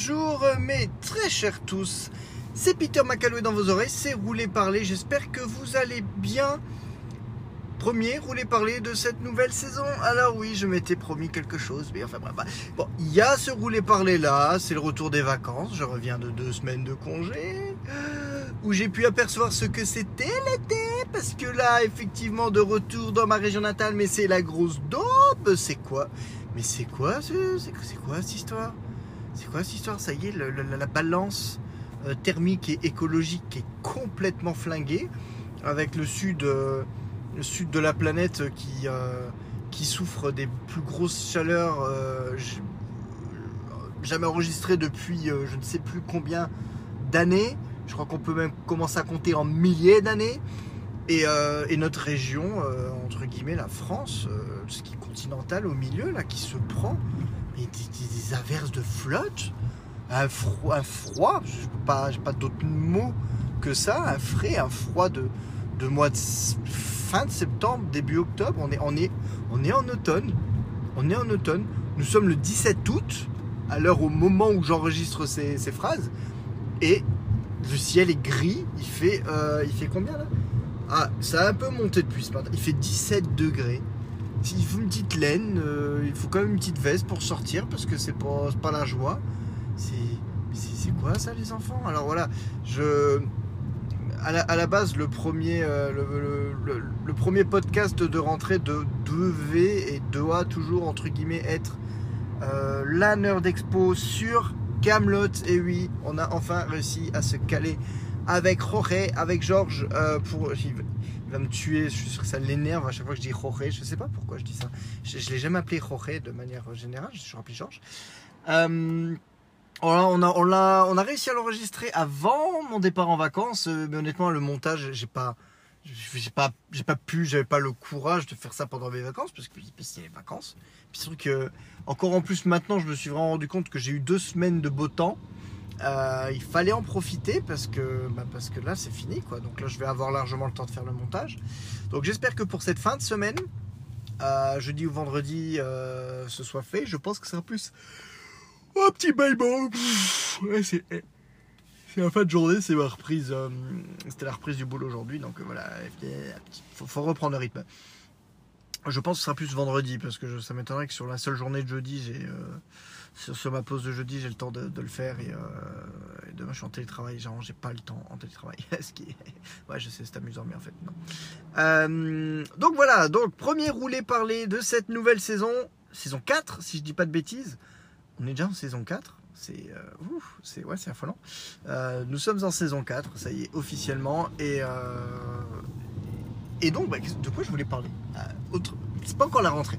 bonjour mes très chers tous. C'est Peter Macaloué dans vos oreilles, c'est Rouler Parler. J'espère que vous allez bien. Premier Rouler Parler de cette nouvelle saison. Alors oui, je m'étais promis quelque chose, mais enfin bref. Bon, il y a ce Rouler Parler là, c'est le retour des vacances. Je reviens de deux semaines de congé où j'ai pu apercevoir ce que c'était l'été. Parce que là, effectivement, de retour dans ma région natale, mais c'est la grosse daube. C'est quoi? Mais c'est quoi, c'est quoi cette histoire? C'est quoi cette histoire? Ça y est, la, balance euh, thermique et écologique est complètement flinguée, avec le sud, euh, le sud de la planète qui, euh, qui souffre des plus grosses chaleurs jamais enregistrées depuis je ne sais plus combien d'années. Je crois qu'on peut même commencer à compter en milliers d'années. Et, notre région, entre guillemets, la France, ce qui continentale au milieu là qui se prend mais des, averses de flotte, un froid, je n'ai pas, pas d'autres mots que ça, un frais, un froid de, de mois fin de septembre, début octobre. On est, on est, on est en automne. On est en automne. Nous sommes le 17 août, à l'heure au moment où j'enregistre ces, ces, phrases. Et le ciel est gris. Il fait, euh, il fait combien là? Ah, ça a un peu monté depuis ce matin. Il fait 17 degrés. Il faut une petite laine, euh, il faut quand même une petite veste pour sortir parce que c'est pas, pas la joie. C'est quoi ça les enfants? Alors voilà, je à la, base le premier, euh, le, premier podcast de rentrée de devait et doit toujours entre guillemets être euh, la d'expo sur Camelot. Et oui, on a enfin réussi à se caler avec Jorge, avec Georges pour va me tuer. Je suis sûr que ça l'énerve à chaque fois que je dis Jorge. Je sais pas pourquoi je dis ça. Je, ne l'ai jamais appelé Jorge de manière générale. Je suis appelé Georges. Euh, on, a, on, a, on a réussi à l'enregistrer avant mon départ en vacances. Euh, mais honnêtement, le montage, j'ai pas. Pas, pas pu, j'avais pas le courage de faire ça pendant mes vacances parce que c'est les vacances. Puis surtout que, encore en plus maintenant, je me suis vraiment rendu compte que j'ai eu deux semaines de beau temps. Euh, il fallait en profiter parce que, bah, parce que là c'est fini quoi. Donc là je vais avoir largement le temps de faire le montage. Donc j'espère que pour cette fin de semaine, euh, jeudi ou vendredi, euh, ce soit fait. Je pense que c'est sera plus un petit bail Ouais, c'est la fin de journée, c'est ma reprise. C'était la reprise du boulot aujourd'hui, donc voilà, faut, faut reprendre le rythme. Je pense que ce sera plus vendredi parce que ça m'étonnerait que sur la seule journée de jeudi, j'ai sur, ma pause de jeudi, j'ai le temps de, le faire et, euh, demain je suis en télétravail. J'ai pas le temps en télétravail. Ce qui Ouais, je sais, c'est amusant, mais en fait, non. Euh, donc voilà, donc premier roulé parler de cette nouvelle saison, saison 4, si je dis pas de bêtises. On est déjà en saison 4. C'est euh, c'est ouais, c'est affolant. Euh, nous sommes en saison 4, ça y est, officiellement. Et, et donc, bah, de quoi je voulais parler? Autre... C'est pas encore la rentrée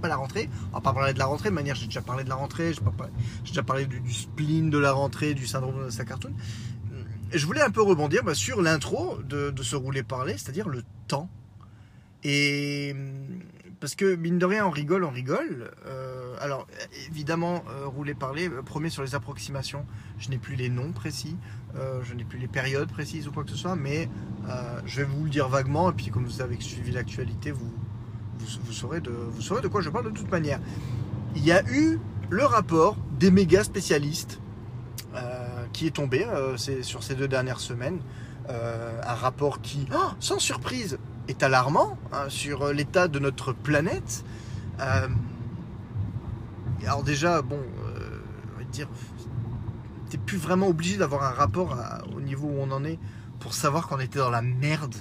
pas la rentrée. On va pas parler de la rentrée, de manière, j'ai déjà parlé de la rentrée, j'ai déjà parlé du, spleen de la rentrée, du syndrome de sa cartoon. Je voulais un peu rebondir bah, sur l'intro de, ce rouler parler, c'est-à-dire le temps. Et parce que mine de rien, on rigole, on rigole. Euh, alors évidemment, euh, rouler parler, euh, premier sur les approximations, je n'ai plus les noms précis, je n'ai plus les périodes précises ou quoi que ce soit, mais je vais vous le dire vaguement. Et puis comme vous avez suivi l'actualité, vous, vous, saurez de, vous saurez de quoi je parle de toute manière. Il y a eu le rapport des méga spécialistes euh, qui est tombé euh, sur ces deux dernières semaines. Euh, un rapport qui, oh, sans surprise, est alarmant hein, sur l'état de notre planète. alors déjà, bon, on va dire, t'es plus vraiment obligé d'avoir un rapport au niveau où on en est pour savoir qu'on était dans la merde.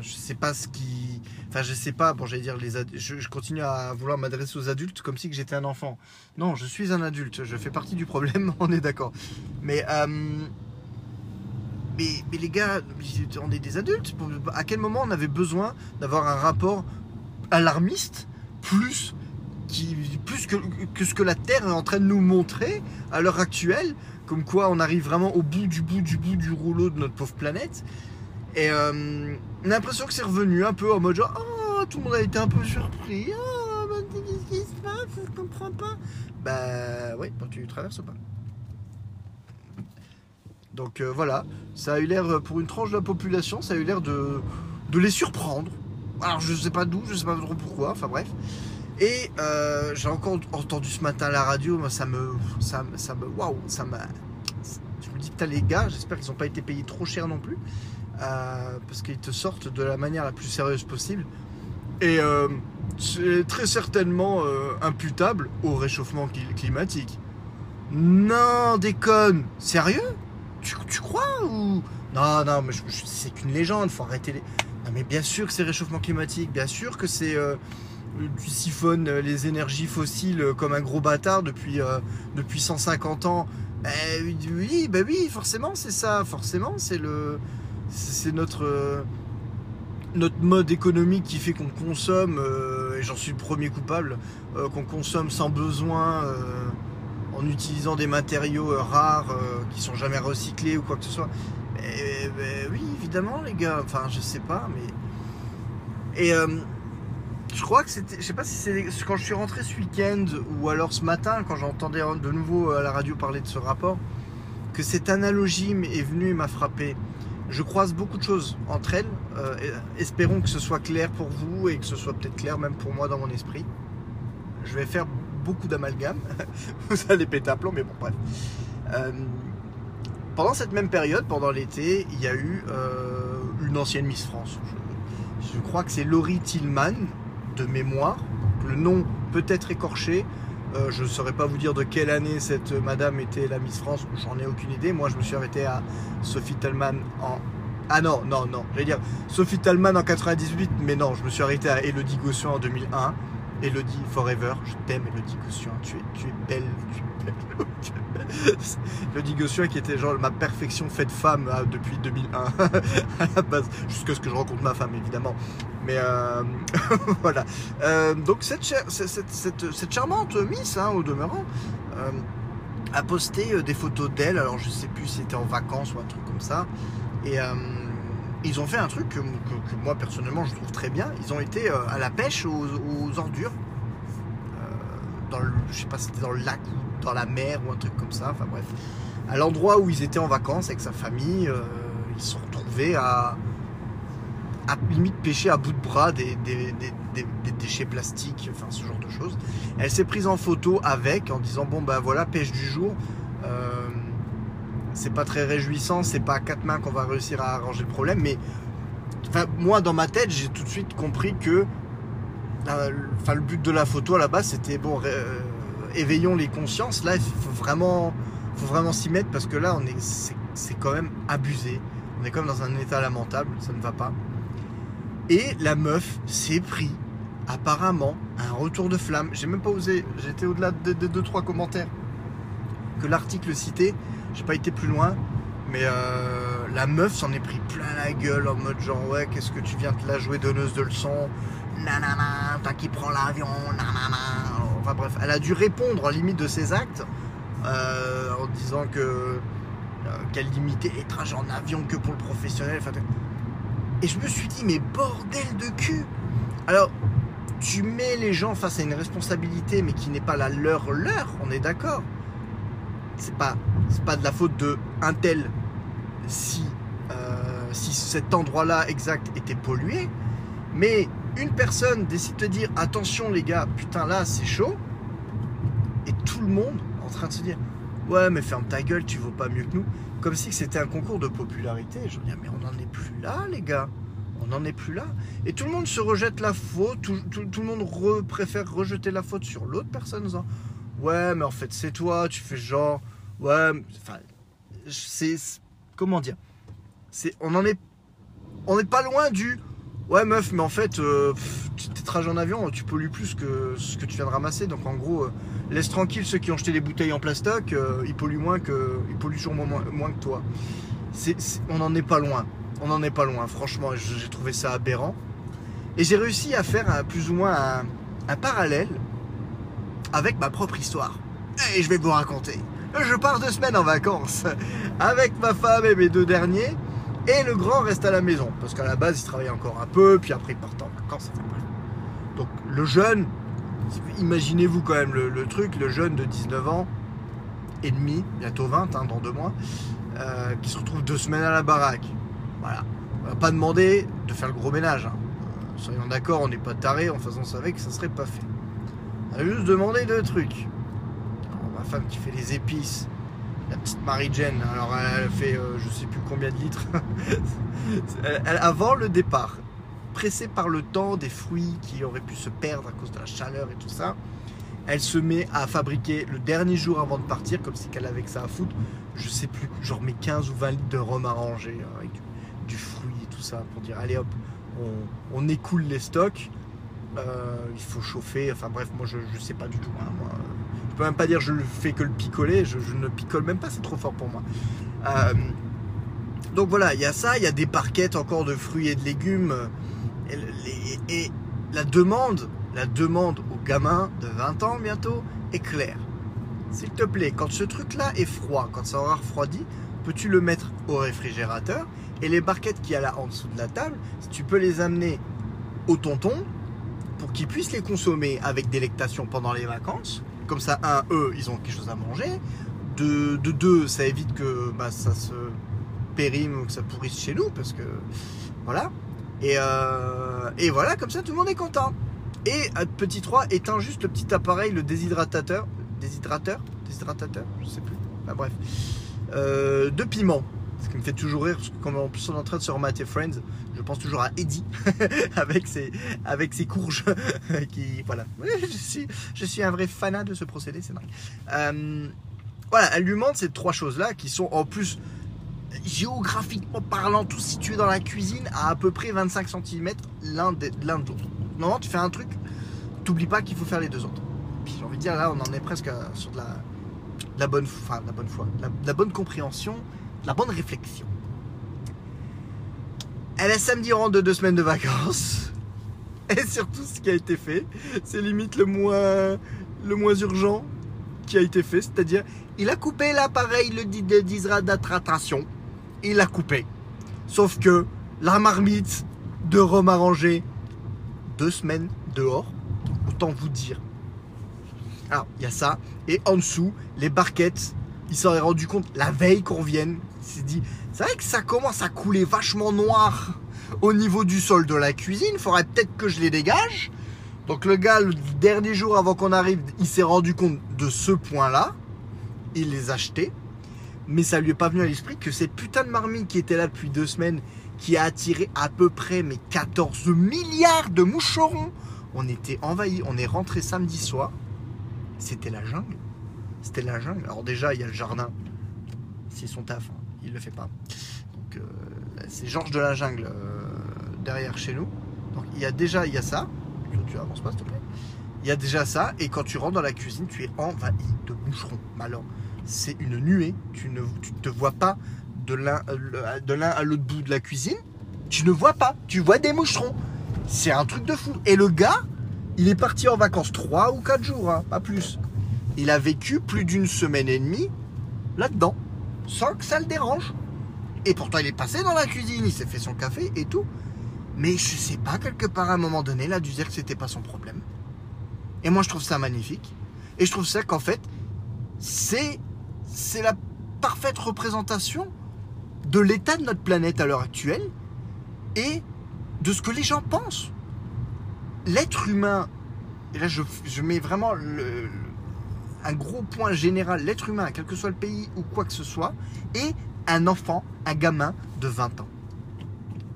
je sais pas ce qui, Enfin, je sais pas, bon, j'allais dire, les je, continue à vouloir m'adresser aux adultes comme si j'étais un enfant. Non, je suis un adulte, je fais partie du problème, on est d'accord. Mais, euh, mais, mais, les gars, on est des adultes. À quel moment on avait besoin d'avoir un rapport alarmiste plus, qui, plus que, que ce que la Terre est en train de nous montrer à l'heure actuelle Comme quoi on arrive vraiment au bout du bout du bout du rouleau de notre pauvre planète? Et euh, on a l'impression que c'est revenu un peu en mode genre, oh, tout le monde a été un peu surpris. Oh, bah, qu'est-ce qui se passe Je comprends pas. Bah, oui, tu traverses pas. Donc euh, voilà, ça a eu l'air, euh, pour une tranche de la population, ça a eu l'air de, les surprendre. Alors je sais pas d'où, je sais pas trop pourquoi, enfin bref. Et euh, j'ai encore entendu ce matin à la radio, ça me. Ça, me. Waouh, ça m'a. Je me dis, putain, les gars, j'espère qu'ils n'ont pas été payés trop cher non plus. Parce qu'ils te sortent de la manière la plus sérieuse possible. Et euh, c'est très certainement euh, imputable au réchauffement cli- climatique. Non, déconne Sérieux? Tu, tu crois ou? Non, non, mais c'est qu'une légende, faut arrêter les. Non, mais bien sûr que c'est réchauffement climatique, bien sûr que c'est. tu siphonnes euh, les énergies fossiles comme un gros bâtard depuis, depuis 150 ans. Eh, oui, bah oui, forcément, c'est ça. Forcément, c'est le. C'est notre. euh, notre mode économique qui fait qu'on consomme, euh, et j'en suis le premier coupable, euh, qu'on consomme sans besoin, en utilisant des matériaux rares qui sont jamais recyclés ou quoi que ce soit. Ben oui, évidemment, les gars. Enfin, je sais pas, mais. Et je crois que c'était. Je sais pas si c'est quand je suis rentré ce week-end ou alors ce matin, quand j'entendais de nouveau à la radio parler de ce rapport, que cette analogie est venue et m'a frappé. Je croise beaucoup de choses entre elles. euh, espérons que ce soit clair pour vous et que ce soit peut-être clair même pour moi dans mon esprit. Je vais faire beaucoup d'amalgames. vous allez péter un plomb, mais bon, bref. Euh, pendant cette même période, pendant l'été, il y a eu euh, une ancienne Miss France. Je, je crois que c'est Laurie Tillman, de mémoire. Le nom peut être écorché. Euh, je ne saurais pas vous dire de quelle année cette madame était la Miss France, j'en ai aucune idée. Moi, je me suis arrêté à Sophie Tallman en. Ah non, non, non, j'allais dire Sophie Tallman en 98, mais non, je me suis arrêté à Elodie Gossuin en 2001. Elodie Forever, je t'aime Elodie Gossuin, tu es, tu es belle, tu es belle. Elodie Gossuin qui était genre ma perfection faite femme euh, depuis 2001 à la base, jusqu'à ce que je rencontre ma femme évidemment. Mais euh, voilà. Euh, donc cette, char- cette, cette- cette- cette charmante Miss, hein, au demeurant, euh, a posté des photos d'elle. Alors je sais plus si c'était en vacances ou un truc comme ça. Et ils ont fait un truc que, moi personnellement je trouve très bien. Ils ont été à la pêche aux, aux ordures. Dans le, je sais pas c'était dans le lac ou dans la mer ou un truc comme ça. Enfin bref. À l'endroit où ils étaient en vacances avec sa famille, euh, ils se sont retrouvés à, à limite pêcher à bout de bras des, des- des- des- déchets plastiques, enfin ce genre de choses. Elle s'est prise en photo avec en disant bon ben voilà pêche du jour. Euh, c'est pas très réjouissant, c'est pas à quatre mains qu'on va réussir à arranger le problème, mais enfin, moi dans ma tête j'ai tout de suite compris que euh, le- enfin, le but de la photo à la base c'était bon éveillons les consciences. Là il faut vraiment s'y mettre parce que là on est c'est quand même abusé. On est quand même dans un état lamentable, ça ne va pas. Et la meuf s'est pris apparemment un retour de flamme. J'ai même pas osé, j'étais au-delà de, deux trois commentaires que l'article citait. J'ai pas été plus loin, mais euh, la meuf s'en est pris plein la gueule en mode genre ouais qu'est-ce que tu viens de la jouer donneuse de leçons, nanana, t'as qui prend l'avion, nanana. Bref, elle a dû répondre en limite de ses actes euh, en disant que euh, qu'elle limitait les trajets en avion que pour le professionnel. Enfin, et je me suis dit, mais bordel de cul Alors, tu mets les gens face à une responsabilité, mais qui n'est pas la leur, leur, on est d'accord. C'est pas, c'est pas de la faute de un tel si, euh, si cet endroit-là exact était pollué, mais une personne décide de dire attention les gars, putain là c'est chaud, et tout le monde en train de se dire ouais mais ferme ta gueule, tu vaux pas mieux que nous, comme si c'était un concours de popularité. Je veux dire mais on n'en est plus là les gars, on n'en est plus là. Et tout le monde se rejette la faute, tout, tout- le monde re- préfère rejeter la faute sur l'autre personne en disant ouais mais en fait c'est toi, tu fais genre. Ouais, enfin c'est- comment dire, c'est on en est on n'est pas loin du Ouais meuf, mais en fait, euh, tes trajets en avion, tu pollues plus que ce que tu viens de ramasser. Donc en gros, euh, laisse tranquille ceux qui ont jeté les bouteilles en plastoc, euh, ils polluent moins que, ils polluent sûrement moins, moins que toi. On n'en est pas loin. On n'en est pas loin. Franchement, j'ai trouvé ça aberrant. Et j'ai réussi à faire plus ou moins un parallèle avec ma propre histoire. Et je vais vous raconter. Je pars deux semaines en vacances avec ma femme et mes deux derniers. Et le grand reste à la maison. Parce qu'à la base, il travaillait encore un peu. Puis après, il partait en vacances. Donc le jeune, imaginez-vous quand même le, truc, le jeune de 19 ans et demi, bientôt 20, hein, dans deux mois, euh, qui se retrouve deux semaines à la baraque. Voilà. On va pas demander de faire le gros ménage. hein. Euh, soyons d'accord, on n'est pas taré en faisant ça avec, ça serait pas fait. Elle a juste demandé deux trucs. Ma femme qui fait les épices, la petite Marie-Jane, alors elle fait euh, je sais plus combien de litres. Avant le départ, pressée par le temps des fruits qui auraient pu se perdre à cause de la chaleur et tout ça, elle se met à fabriquer le dernier jour avant de partir, comme si qu'elle avait que ça à foutre, je sais plus, genre mes 15 ou 20 litres de rhum arrangé euh, avec du, fruit et tout ça pour dire allez hop, on, on écoule les stocks. Euh, il faut chauffer, enfin bref, moi je, je sais pas du tout. hein, peux même pas dire je fais que le picoler, je, ne picole même pas, c'est trop fort pour moi. Euh, donc voilà, il y a ça, il y a des parquettes encore de fruits et de légumes. Et, la demande, la demande aux gamins de 20 ans bientôt est claire. S'il te plaît, quand ce truc-là est froid, quand ça aura refroidi, peux-tu le mettre au réfrigérateur Et les barquettes qu'il y a là en dessous de la table, tu peux les amener au tonton pour qu'ils puissent les consommer avec délectation pendant les vacances. Comme ça, un, eux, ils ont quelque chose à manger. De, de deux, ça évite que bah, ça se périme ou que ça pourrisse chez nous, parce que voilà. Et, euh, voilà, comme ça, tout le monde est content. Et petit 3, éteins juste le petit appareil, le déshydratateur. Déshydrateur Déshydratateur Je sais plus. Bref. Euh, de piment. Ce qui me fait toujours rire, parce que plus on est en train de se remater Friends, je pense toujours à Eddie avec ses, avec ses courges. qui, voilà. Je suis, je suis un vrai fanat de ce procédé, c'est dingue. Euh, voilà, elle lui demande ces trois choses-là qui sont en plus géographiquement parlant, tout situé dans la cuisine à à peu près 25 cm l'un de l'autre. Normalement, tu fais un truc, t'oublies pas qu'il faut faire les deux autres. Puis j'ai envie de dire, là, on en est presque sur de la, la bonne, enfin, la bonne foi, de la, bonne compréhension, la bonne réflexion. Elle est samedi rentre de deux semaines de vacances. Et surtout, ce qui a été fait, c'est limite le moins, urgent qui a été fait, c'est-à-dire, il a coupé l'appareil le di- de déshydratation. Il l'a coupé. Sauf que la marmite de rhum arrangé, deux semaines dehors, autant vous dire. Alors, il y a ça. Et en dessous, les barquettes, il s'en est rendu compte la veille qu'on revienne. S'est dit, c'est vrai que ça commence à couler vachement noir au niveau du sol de la cuisine. Faudrait peut-être que je les dégage. Donc le gars, le dernier jour avant qu'on arrive, il s'est rendu compte de ce point-là. Il les a achetés. Mais ça lui est pas venu à l'esprit que cette putain de marmite qui était là depuis deux semaines, qui a attiré à peu près mais 14 milliards de moucherons. On était envahis. On est rentré samedi soir. C'était la jungle. C'était la jungle. Alors déjà, il y a le jardin. C'est son taf. Il le fait pas. Donc euh, c'est Georges de la jungle euh, derrière chez nous. Donc il y a déjà il y a ça. Tu, avances pas s'il te plaît. Il y a déjà ça. Et quand tu rentres dans la cuisine, tu es envahi de moucherons. Alors c'est une nuée. Tu ne te vois pas de l'un euh, de à l'autre bout de la cuisine. Tu ne vois pas. Tu vois des moucherons. C'est un truc de fou. Et le gars, il est parti en vacances 3 ou 4 jours, hein, pas plus. Il a vécu plus d'une semaine et demie là-dedans, sans que ça le dérange. Et pourtant, il est passé dans la cuisine, il s'est fait son café et tout. Mais je sais pas, quelque part à un moment donné, il a dû dire que c'était pas son problème. Et moi, je trouve ça magnifique. Et je trouve ça qu'en fait, c'est c'est la parfaite représentation de l'état de notre planète à l'heure actuelle et de ce que les gens pensent. L'être humain, et là je, je mets vraiment le- un gros point général, l'être humain, quel que soit le pays ou quoi que ce soit, est un enfant, un gamin de 20 ans.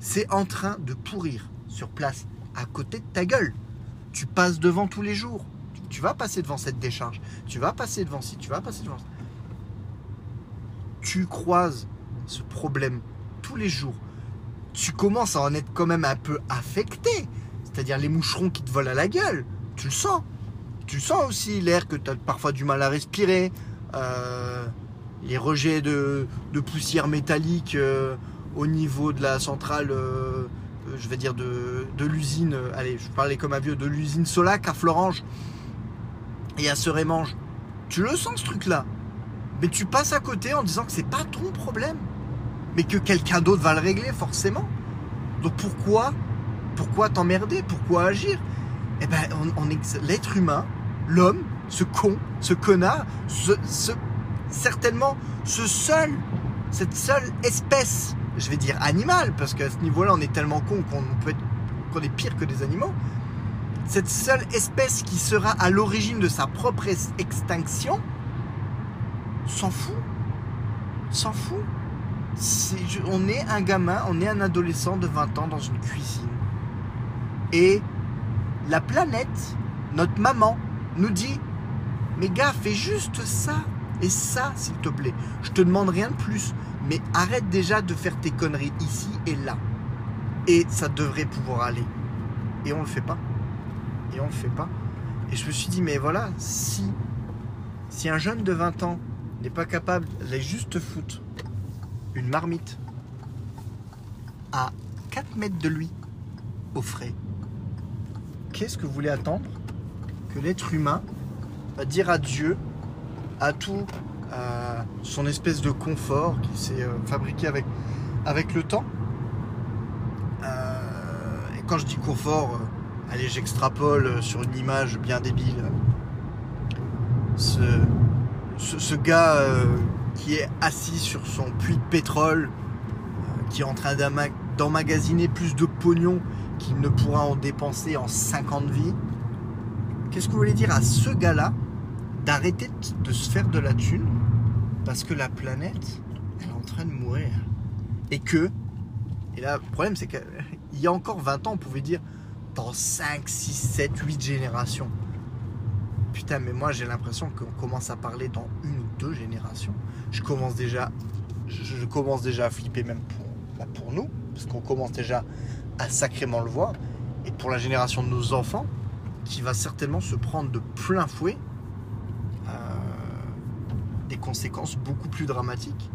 C'est en train de pourrir sur place, à côté de ta gueule. Tu passes devant tous les jours. Tu vas passer devant cette décharge. Tu vas passer devant ci, tu vas passer devant ça. Tu croises ce problème tous les jours. Tu commences à en être quand même un peu affecté. C'est-à-dire les moucherons qui te volent à la gueule. Tu le sens. Tu sens aussi, l'air que tu as parfois du mal à respirer. euh, les rejets de, poussière métallique euh, au niveau de la centrale, euh, je vais dire de, l'usine, allez, je parlais comme un vieux, de l'usine Solac à Florange et à Serémange. Tu le sens ce truc-là? Mais tu passes à côté en disant que c'est pas ton problème. Mais que quelqu'un d'autre va le régler forcément. Donc pourquoi Pourquoi t'emmerder? Pourquoi agir? Eh ben, on, l'être humain, l'homme, ce con, ce connard, ce, ce- certainement ce seul, cette seule espèce, je vais dire animale, parce qu'à ce niveau-là, on est tellement con qu'on peut qu'on est pire que des animaux. cette seule espèce qui sera à l'origine de sa propre extinction, s'en fout. S'en fout. on est un gamin, on est un adolescent de 20 ans dans une cuisine. Et la planète, notre maman, nous dit Mais gars, fais juste ça et ça, s'il te plaît. Je te demande rien de plus. Mais arrête déjà de faire tes conneries ici et là. Et ça devrait pouvoir aller. Et on le fait pas. Et on le fait pas. Et je me suis dit, mais voilà, si, si un jeune de 20 ans n'est pas capable d'aller juste foutre une marmite à 4 mètres de lui, au frais, qu'est-ce que vous voulez attendre que l'être humain va dire adieu à tout à son espèce de confort qui s'est euh, fabriqué avec, le temps? Euh, et quand je dis confort, euh, allez, j'extrapole sur une image bien débile. Ce, ce, gars qui est assis sur son puits de pétrole, qui est en train d'emmagasiner plus de pognon qu'il ne pourra en dépenser en 50 vies. Qu'est-ce que vous voulez dire à ce gars-là d'arrêter de se faire de la thune parce que la planète, est en train de mourir? Et que, et là, le problème, c'est qu'il y a encore 20 ans, on pouvait dire dans 5, 6, 7, 8 générations. Putain, mais moi, j'ai l'impression qu'on commence à parler dans une ou deux générations. Je commence déjà, je commence déjà à flipper même pour, bah, pour nous, parce qu'on commence déjà à sacrément le voir. Et pour la génération de nos enfants, qui va certainement se prendre de plein fouet des conséquences beaucoup plus dramatiques.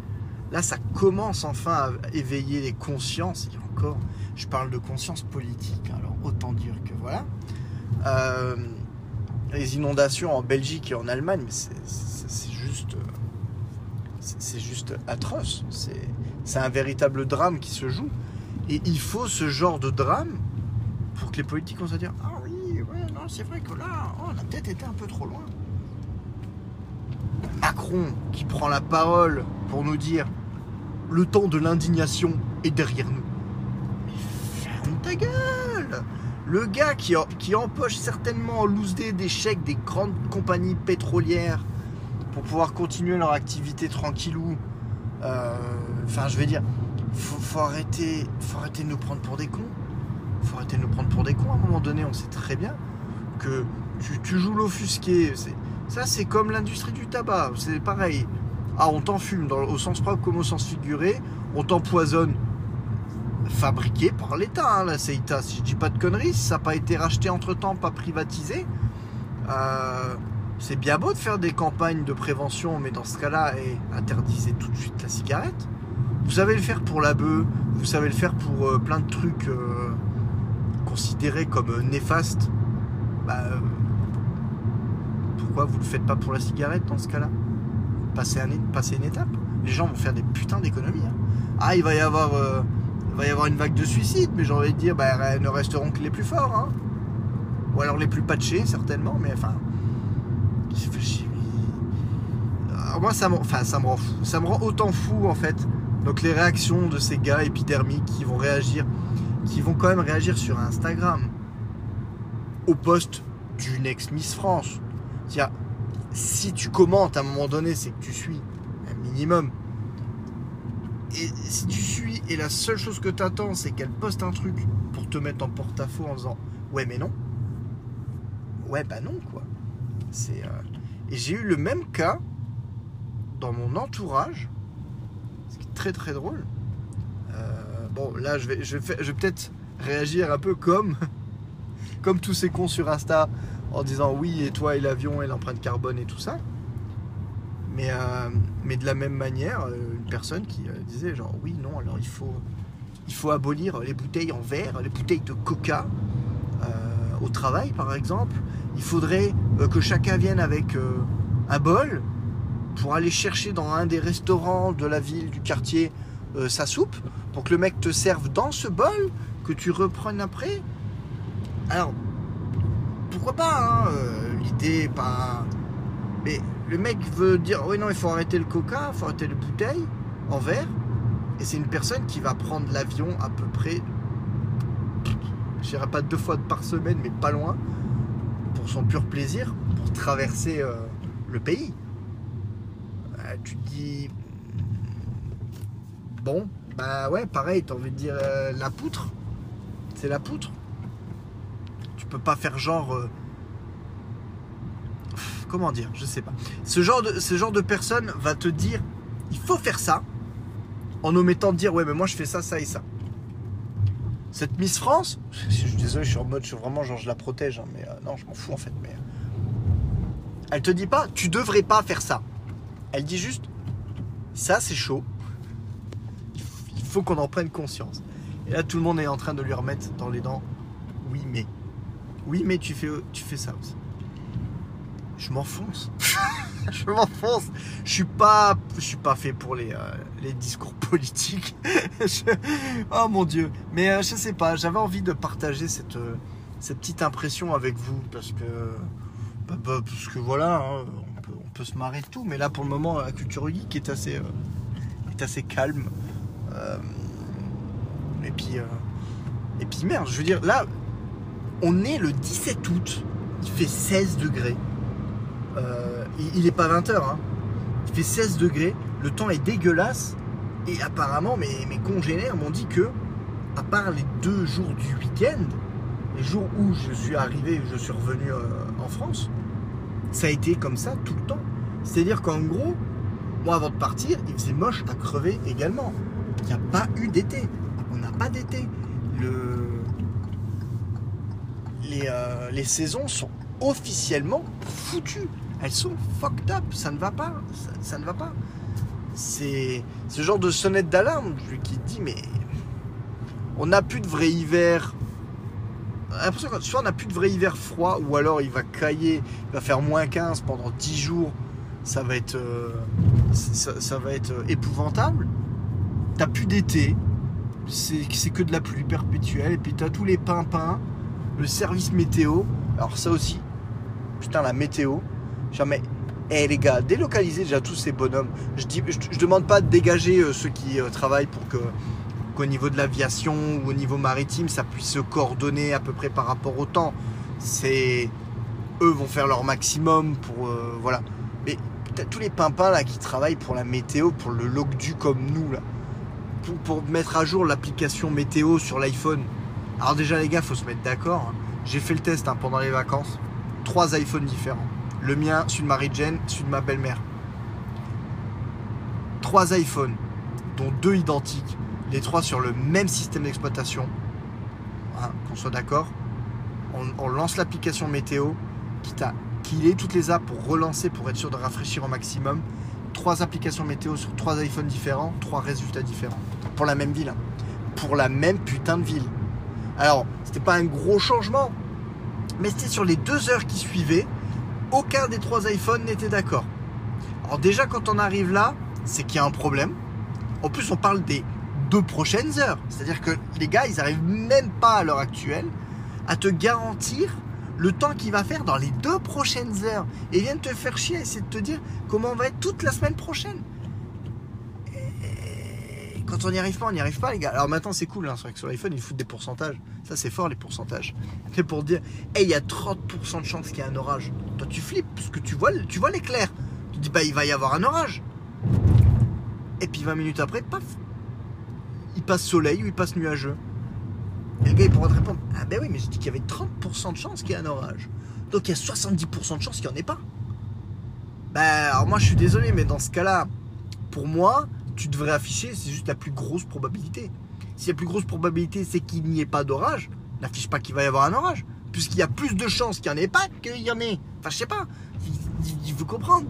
Là, ça commence enfin à éveiller les consciences. Et encore, je parle de conscience politique, alors autant dire que voilà. Euh, les inondations en Belgique et en Allemagne, c'est juste, c'est juste atroce. C'est un véritable drame qui se joue. Et il faut ce genre de drame pour que les politiques vont se dire Ah oui, ouais, non, c'est vrai que là, oh, on a peut-être été un peu trop loin. Macron qui prend la parole pour nous dire le temps de l'indignation est derrière nous. Mais ferme ta gueule Le gars qui, empoche certainement en loose des grandes compagnies pétrolières pour pouvoir continuer leur activité tranquillou. Euh, enfin, je vais dire, faut, faut, arrêter, faut arrêter de nous prendre pour des cons. Faut arrêter de nous prendre pour des cons. À un moment donné, on sait très bien que tu, joues l'offusqué. Ça, c'est comme l'industrie du tabac. C'est pareil. Ah, on t'enfume au sens propre comme au sens figuré. On t'empoisonne. Fabriqué par l'État, hein, la CEITA. Si je dis pas de conneries, si ça n'a pas été racheté entre temps, pas privatisé. Euh, c'est bien beau de faire des campagnes de prévention, mais dans ce cas-là, interdisez tout de suite la cigarette. Vous savez le faire pour la bœuf, vous savez le faire pour euh, plein de trucs euh, considérés comme néfastes. Bah, vous ne le faites pas pour la cigarette dans ce cas-là? Passer, un, passer une étape. Les gens vont faire des putains d'économies. Hein. Ah, il va y avoir, euh, une vague de suicides, mais j'ai envie de dire, bah, ne resteront que les plus forts. Hein. Ou alors les plus patchés, certainement, mais enfin. moi, ça, me. Ça me rend autant fou, en fait. Donc, les réactions de ces gars épidermiques qui vont réagir, qui vont quand même réagir sur Instagram au poste d'une ex-Miss France, cest si tu commentes à un moment donné, c'est que tu suis un minimum. Et si tu suis et la seule chose que tu attends, c'est qu'elle poste un truc pour te mettre en porte-à-faux en disant Ouais, mais non. Ouais, bah non, quoi. C'est. Euh, et j'ai eu le même cas dans mon entourage, très drôle. Euh, bon, là, je vais, je vais, peut-être réagir un peu comme, comme tous ces cons sur Insta en disant oui, et toi et l'avion et l'empreinte carbone et tout ça. Mais, euh, mais de la même manière, euh, une personne qui disait genre oui, non, alors il faut, il faut abolir les bouteilles en verre, les bouteilles de coca au travail par exemple. Il faudrait que chacun vienne avec un bol pour aller chercher dans un des restaurants de la ville, du quartier, sa soupe, pour que le mec te serve dans ce bol, que tu reprennes après. Alors, pourquoi pas, hein, euh, l'idée pas. Mais le mec veut dire oui non il faut arrêter le coca, il faut arrêter les bouteilles en verre. Et c'est une personne qui va prendre l'avion à peu près. je dirais pas deux fois par semaine, mais pas loin, pour son pur plaisir, pour traverser euh, le pays. Tu dis, bon, bah ouais, pareil, t'as envie de dire euh, la poutre, c'est la poutre? Tu peux pas faire genre. euh, comment dire, je sais pas. Ce genre de, genre de personne va te dire, il faut faire ça, en omettant de dire, ouais, mais moi je fais ça, ça et ça. Cette Miss France, je suis désolé, je suis en mode, je suis vraiment genre, je la protège, hein, mais euh, non, je m'en fous en fait. Mais elle te dit pas, tu devrais pas faire ça. Elle dit juste, ça c'est chaud. Il faut qu'on en prenne conscience. Et là, tout le monde est en train de lui remettre dans les dents, oui mais, oui mais tu fais, tu ça aussi. Je m'enfonce. je m'enfonce. Je suis pas, je suis pas fait pour les, euh, discours politiques. Oh mon dieu. Mais euh, je sais pas. J'avais envie de partager cette, euh, petite impression avec vous parce que, bah, bah, parce que voilà, hein, peut, se marrer de tout. Mais là, pour le moment, la culture geek est assez, euh, est assez calme. Euh, et puis, euh, et puis merde. Je veux dire, là, on est le 17 août. Il fait 16 degrés. Il, il est pas 20h. Hein. Il fait 16 degrés. Le temps est dégueulasse. Et apparemment, mes, mes congénères m'ont dit que, à part les deux jours du week-end, les jours où je suis arrivé, je suis revenu en France, ça a été comme ça tout le temps. C'est-à-dire qu'en gros, moi avant de partir, il faisait moche à crever également. Il n'y a pas eu d'été. On n'a pas d'été. Le... Les, euh, les saisons sont officiellement foutues. Elles sont fucked up. Ça ne va pas. Ça, ne va pas. C'est ce genre de sonnette d'alarme qui dit mais on n'a plus de vrai hiver. Soit on n'a plus de vrai hiver froid ou alors il va cailler, il va faire moins 15 pendant 10 jours. Ça va être, euh, euh, épouvantable. T'as plus d'été. C'est que de la pluie perpétuelle. Et puis t'as tous les pimpins, le service météo. Alors ça aussi, putain la météo. Jamais. Eh les gars, délocalisez déjà tous ces bonhommes. Je dis, je, je demande pas de dégager euh, ceux qui travaillent pour que qu'au niveau de l'aviation ou au niveau maritime, ça puisse se coordonner à peu près par rapport au temps. C'est eux vont faire leur maximum pour voilà. Tous les pimpins là qui travaillent pour la météo, pour le logdu comme nous là, pour, mettre à jour l'application météo sur l'iPhone. Alors déjà les gars, faut se mettre d'accord. hein. J'ai fait le test hein, pendant les vacances. Trois iPhones différents. Le mien, celui de Marie-Jane, celui de ma belle-mère. Trois iPhones, dont deux identiques, les trois sur le même système d'exploitation. Hein, Qu'on soit d'accord. On, on lance l'application météo, quitte à killer toutes les apps pour relancer, pour être sûr de rafraîchir au maximum. Trois applications météo sur trois iPhones différents, trois résultats différents. Pour la même ville. hein. Pour la même putain de ville. Alors, c'était pas un gros changement, mais c'était sur les deux heures qui suivaient, aucun des trois iPhones n'était d'accord. Alors déjà, quand on arrive là, c'est qu'il y a un problème. En plus, on parle des deux prochaines heures. C'est-à-dire que les gars, ils arrivent même pas à l'heure actuelle à te garantir le temps qu'il va faire dans les deux prochaines heures. Et ils viennent te faire chier, essayer de te dire comment on va être toute la semaine prochaine. Et quand on n'y arrive pas, on n'y arrive pas, les gars. Alors maintenant, c'est cool, hein, sur l'iPhone, ils foutent des pourcentages. Ça, c'est fort, les pourcentages. C'est pour dire, hey, il y a 30% de chance qu'il y ait un orage. Toi, tu flippes, parce que tu vois, tu vois l'éclair. Tu dis, bah, il va y avoir un orage. Et puis 20 minutes après, paf, il passe soleil ou il passe nuageux. Et le gars, il pourra te répondre, ah ben oui, mais j'ai dit qu'il y avait 30% de chance qu'il y ait un orage. Donc il y a 70% de chance qu'il n'y en ait pas. Ben, alors moi, je suis désolé, mais dans ce cas-là, pour moi, tu devrais afficher, c'est juste la plus grosse probabilité. Si la plus grosse probabilité, c'est qu'il n'y ait pas d'orage, n'affiche pas qu'il va y avoir un orage. Puisqu'il y a plus de chances qu'il n'y en ait pas qu'il y en ait. Enfin, je sais pas. Il, faut comprendre.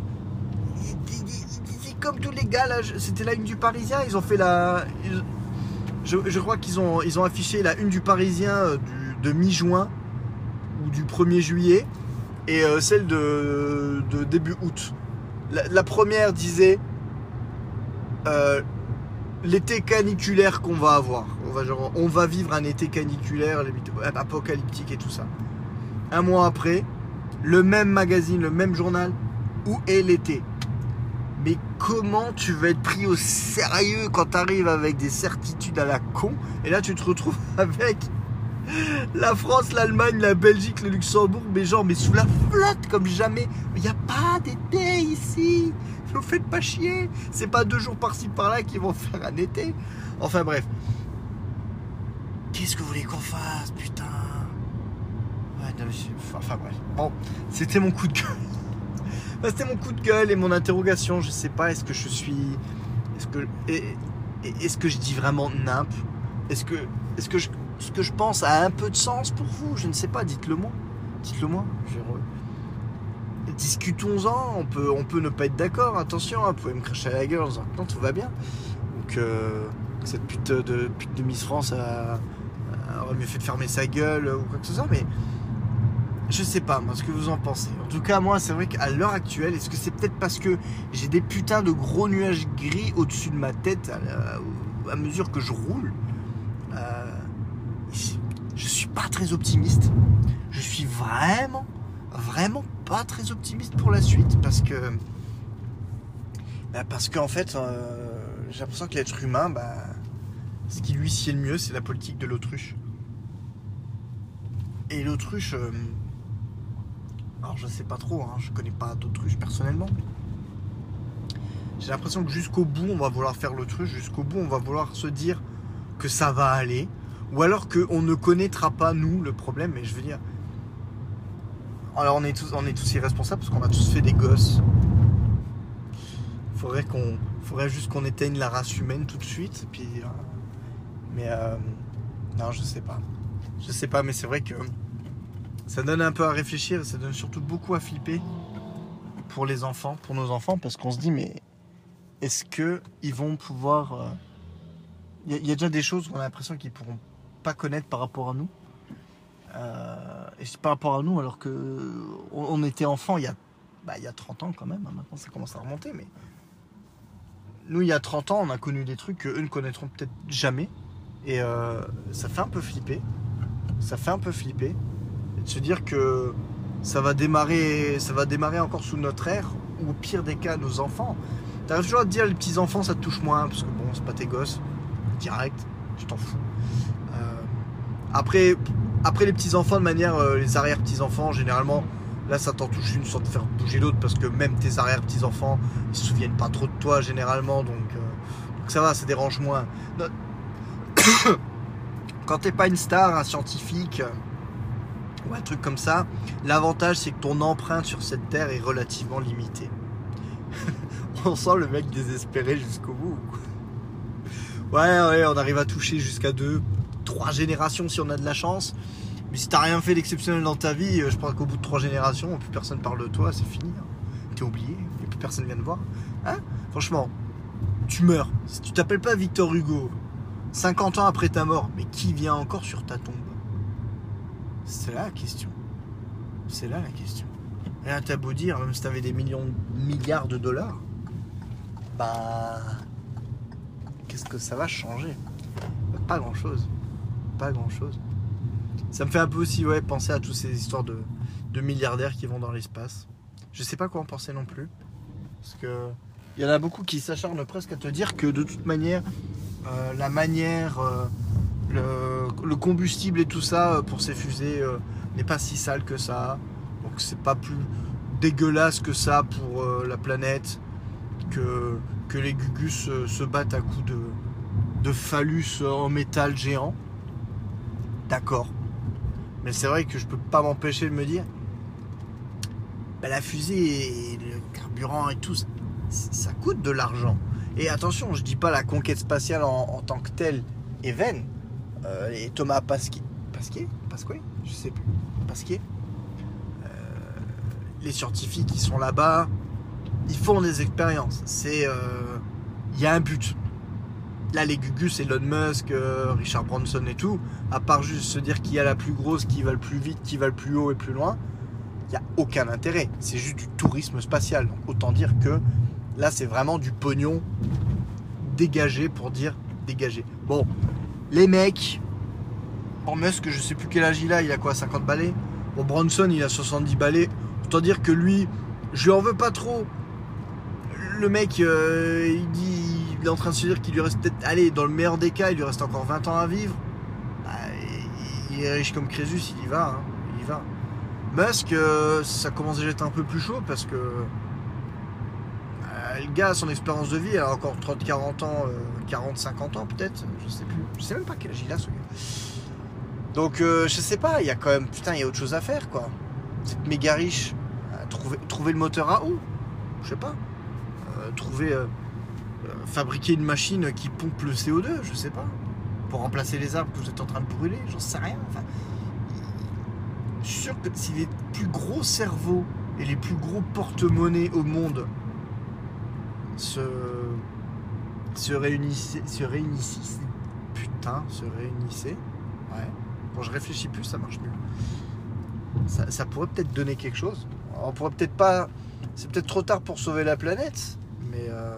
C'est comme tous les gars, là. je- C'était la une du Parisien. Ils ont fait la. Je, crois qu'ils ont, affiché la une du Parisien euh, de mi-juin ou du 1er juillet et euh, celle de, début août. La, première disait euh, l'été caniculaire qu'on va avoir. On va, on va vivre un été caniculaire, apocalyptique et tout ça. Un mois après, le même magazine, le même journal, où est l'été? Mais comment tu vas être pris au sérieux quand tu arrives avec des certitudes à la con et là tu te retrouves avec La France, l'Allemagne, la Belgique, le Luxembourg, mais genre, mais sous la flotte comme jamais. Il n'y a pas d'été ici. Vous faites pas chier. C'est pas deux jours par-ci par-là qui vont faire un été. Enfin bref. Qu'est-ce que vous voulez qu'on fasse, putain? Ouais, non, mais Enfin bref. Bon, c'était mon coup de gueule. Bah, c'était mon coup de gueule et mon interrogation. Je sais pas, est-ce que je suis. Est-ce que. Est-ce que je dis vraiment nimp? Est-ce que. Est-ce que je. Ce que je pense a un peu de sens pour vous? Je ne sais pas, dites-le moi. Dites-le moi. Discutons-en, on peut, on peut ne pas être d'accord, attention, hein, vous pouvez me cracher à la gueule en disant non, tout va bien. Donc, euh, cette pute de, pute de Miss France aurait mieux fait de fermer sa gueule ou quoi que ce soit, mais je sais pas, moi, ce que vous en pensez. En tout cas, moi, c'est vrai qu'à l'heure actuelle, est-ce que c'est peut-être parce que j'ai des putains de gros nuages gris au-dessus de ma tête à, la- à mesure que je roule Euh, je, suis pas très optimiste. Je suis vraiment, vraiment pas très optimiste pour la suite parce que. bah, parce qu'en fait, euh, j'ai l'impression que l'être humain, bah, ce qui lui sied le mieux, c'est la politique de l'autruche. Et l'autruche. euh, alors je sais pas trop, hein, je connais pas d'autruche personnellement. J'ai l'impression que jusqu'au bout, on va vouloir faire l'autruche, jusqu'au bout, on va vouloir se dire que ça va aller, ou alors qu'on ne connaîtra pas, nous, le problème, mais je veux dire. Alors on est tous, on est tous irresponsables parce qu'on a tous fait des gosses. Faudrait qu'on, faudrait juste qu'on éteigne la race humaine tout de suite, puis. euh, mais euh, non, je sais pas. Je sais pas, mais c'est vrai que ça donne un peu à réfléchir et ça donne surtout beaucoup à flipper pour les enfants, pour nos enfants, parce qu'on se dit, mais est-ce que ils vont pouvoir. Il y, a- y a déjà des choses qu'on a l'impression qu'ils pourront pas connaître par rapport à nous. Euh, et c'est par rapport à nous, alors que on, était enfants il y, a, bah, y a 30 ans quand même, hein, maintenant ça commence à remonter, mais nous il y a 30 ans on a connu des trucs qu'eux ne connaîtront peut-être jamais. Et euh, ça fait un peu flipper. Ça fait un peu flipper. Se dire que ça va démarrer, ça va démarrer encore sous notre ère, ou au pire des cas, nos enfants. T'arrives toujours à te dire, les petits enfants, ça te touche moins, parce que bon, c'est pas tes gosses. Direct, je t'en fous. Euh, après, après, les petits enfants, de manière, euh, les arrière petits enfants, généralement, là, ça t'en touche une sans te faire bouger l'autre, parce que même tes arrière petits enfants, ils se souviennent pas trop de toi, généralement, donc, euh, donc ça va, ça dérange moins. Quand t'es pas une star, un scientifique ou un truc comme ça, l'avantage c'est que ton empreinte sur cette terre est relativement limitée. on sent le mec désespéré jusqu'au bout. Ouais, ouais, on arrive à toucher jusqu'à deux, trois générations si on a de la chance. Mais si t'as rien fait d'exceptionnel dans ta vie, euh, je pense qu'au bout de trois générations, plus personne parle de toi, c'est fini. hein. T'es oublié, et plus personne vient te voir. Hein? Franchement, tu meurs. Si tu t'appelles pas Victor Hugo, 50 ans après ta mort, mais qui vient encore sur ta tombe? C'est là la question. C'est là la question. Et là, t'as beau dire, même si t'avais des millions, milliards de dollars, bah. Qu'est-ce que ça va changer? Pas grand chose. Pas grand chose. Ça me fait un peu aussi ouais, penser à toutes ces histoires de, de milliardaires qui vont dans l'espace. Je sais pas quoi en penser non plus. Parce que. Il y en a beaucoup qui s'acharnent presque à te dire que de toute manière, euh, la manière, euh, le, le combustible et tout ça euh, pour ces fusées euh, n'est pas si sale que ça. Donc c'est pas plus dégueulasse que ça pour euh, la planète que, que les gugus se battent à coups de, de phallus en métal géant. D'accord. Mais c'est vrai que je peux pas m'empêcher de me dire bah, la fusée et le carburant et tout, ça, ça coûte de l'argent. Et attention, je dis pas la conquête spatiale en tant que telle est vaine. Euh, et Thomas Pasquier, Pasquier Pasquier Je sais plus. Pasquier Euh, Les scientifiques qui sont là-bas, ils font des expériences. C'est. euh, Il y a un but. Là, les Gugus, Elon Musk, Richard Branson et tout, à part juste se dire qui a la plus grosse, qui va le plus vite, qui va le plus haut et plus loin, il n'y a aucun intérêt. C'est juste du tourisme spatial. Autant dire que là, c'est vraiment du pognon dégagé pour dire dégagé. Bon, les mecs, bon, Musk, je sais plus quel âge il a, il a quoi, 50 balais? Bon, Branson, il a 70 balais. Autant dire que lui, je lui en veux pas trop. Le mec, euh, il dit, il est en train de se dire qu'il lui reste peut-être, allez, dans le meilleur des cas, il lui reste encore 20 ans à vivre. Bah, il est riche comme Crésus, il y va. hein, il va. Musk, euh, ça commence déjà à être un peu plus chaud parce que le gars, son expérience de vie, elle a encore 30, 40 ans, euh, 40, 50 ans peut-être, je sais plus. Je sais même pas quel âge il a ce gars. Donc euh, je sais pas, il y a quand même, putain, il y a autre chose à faire quoi. Êtes méga riche, euh, trouver, trouver le moteur à où? Je sais pas. Euh, trouver, euh, euh, fabriquer une machine qui pompe le CO2, je sais pas. Pour remplacer les arbres que vous êtes en train de brûler, j'en sais rien. Je suis sûr que si les plus gros cerveaux et les plus gros porte-monnaies au monde se, se réunissaient, se réunissaient, putain, se réunissaient, ouais. Quand je réfléchis plus, ça marche mieux. Ça, pourrait peut-être donner quelque chose. On pourrait peut-être pas. C'est peut-être trop tard pour sauver la planète, mais euh,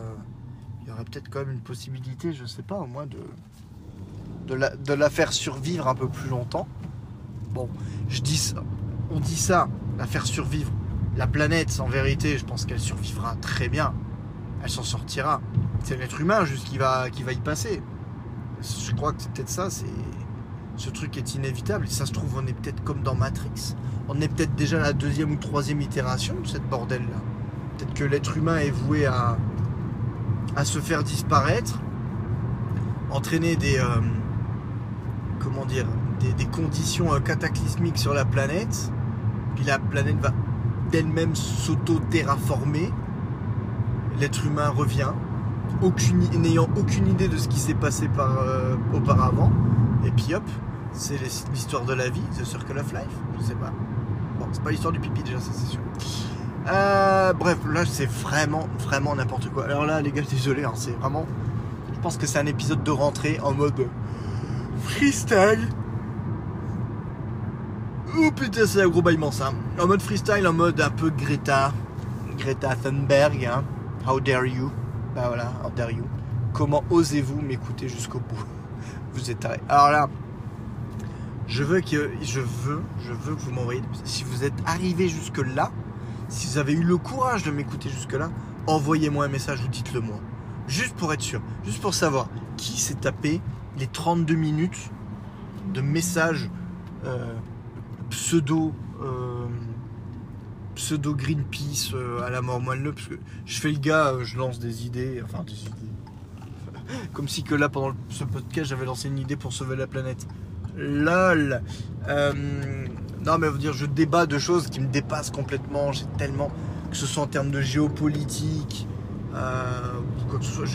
il y aurait peut-être quand même une possibilité, je sais pas, au moins de de la, de la faire survivre un peu plus longtemps. Bon, je dis ça, on dit ça, la faire survivre. La planète, en vérité, je pense qu'elle survivra très bien. Elle s'en sortira. C'est l'être humain juste qui va, qui va y passer. Je crois que c'est peut-être ça, c'est ce truc est inévitable. Et ça se trouve, on est peut-être comme dans Matrix. On est peut-être déjà à la deuxième ou troisième itération de cette bordel-là. Peut-être que l'être humain est voué à, à se faire disparaître, entraîner des, euh, comment dire, des, conditions euh, cataclysmiques sur la planète. Puis la planète va d'elle-même s'auto-terraformer. L'être humain revient, n'ayant aucune idée de ce qui s'est passé euh, auparavant. Et puis hop, c'est l'histoire de la vie, The Circle of Life, je sais pas. Bon, c'est pas l'histoire du pipi déjà, ça c'est sûr. Euh, bref, là c'est vraiment, vraiment n'importe quoi. Alors là, les gars, désolé, hein, c'est vraiment. Je pense que c'est un épisode de rentrée en mode freestyle. Oh putain, c'est un gros baillement ça. En mode freestyle, en mode un peu Greta. Greta Thunberg, hein. How dare you? Bah voilà, how dare you. Comment osez-vous m'écouter jusqu'au bout? Vous êtes tarés. Alors là, je veux que je veux, je veux que vous m'envoyiez. Si vous êtes arrivé jusque là, si vous avez eu le courage de m'écouter jusque là, envoyez-moi un message ou dites-le moi. Juste pour être sûr, juste pour savoir qui s'est tapé les 32 minutes de messages euh, pseudo euh, pseudo Greenpeace euh, à la mort moelleux parce que je fais le gars, euh, je lance des idées, enfin des idées. Comme si que là pendant ce podcast j'avais lancé une idée pour sauver la planète. LOL. Euh, non mais dire, je débat de choses qui me dépassent complètement. J'ai tellement, que ce soit en termes de géopolitique, euh, ou quoi que ce soit,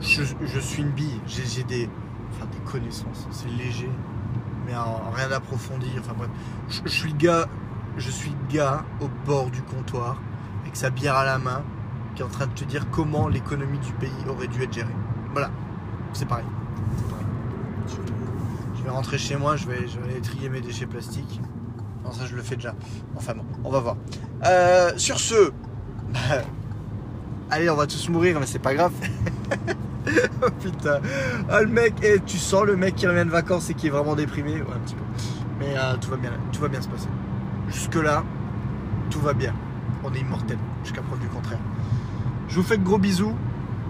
je, suis une bille. J'ai des, des connaissances. C'est léger, mais en- rien d'approfondi. Enfin bref, je suis le gars, je suis gars au bord du comptoir avec sa bière à la main, qui est en train de te dire comment l'économie du pays aurait dû être gérée. Voilà, c'est pareil. Je, vais rentrer chez moi, je vais, je vais trier mes déchets plastiques. Non, ça je le fais déjà. Enfin bon, on va voir. Euh, sur ce, bah, allez, on va tous mourir, mais c'est pas grave. oh putain. Ah, le mec, et tu sens le mec qui revient de vacances et qui est vraiment déprimé Ouais, un petit peu. Mais euh, tout, bien, tout va bien se passer. Jusque-là, tout va bien. On est immortel, jusqu'à preuve du contraire. Je vous fais de gros bisous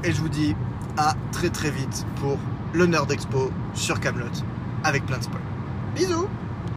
et je vous dis à très très vite pour le Nerd Expo sur Camelot avec plein de spoil. Bisous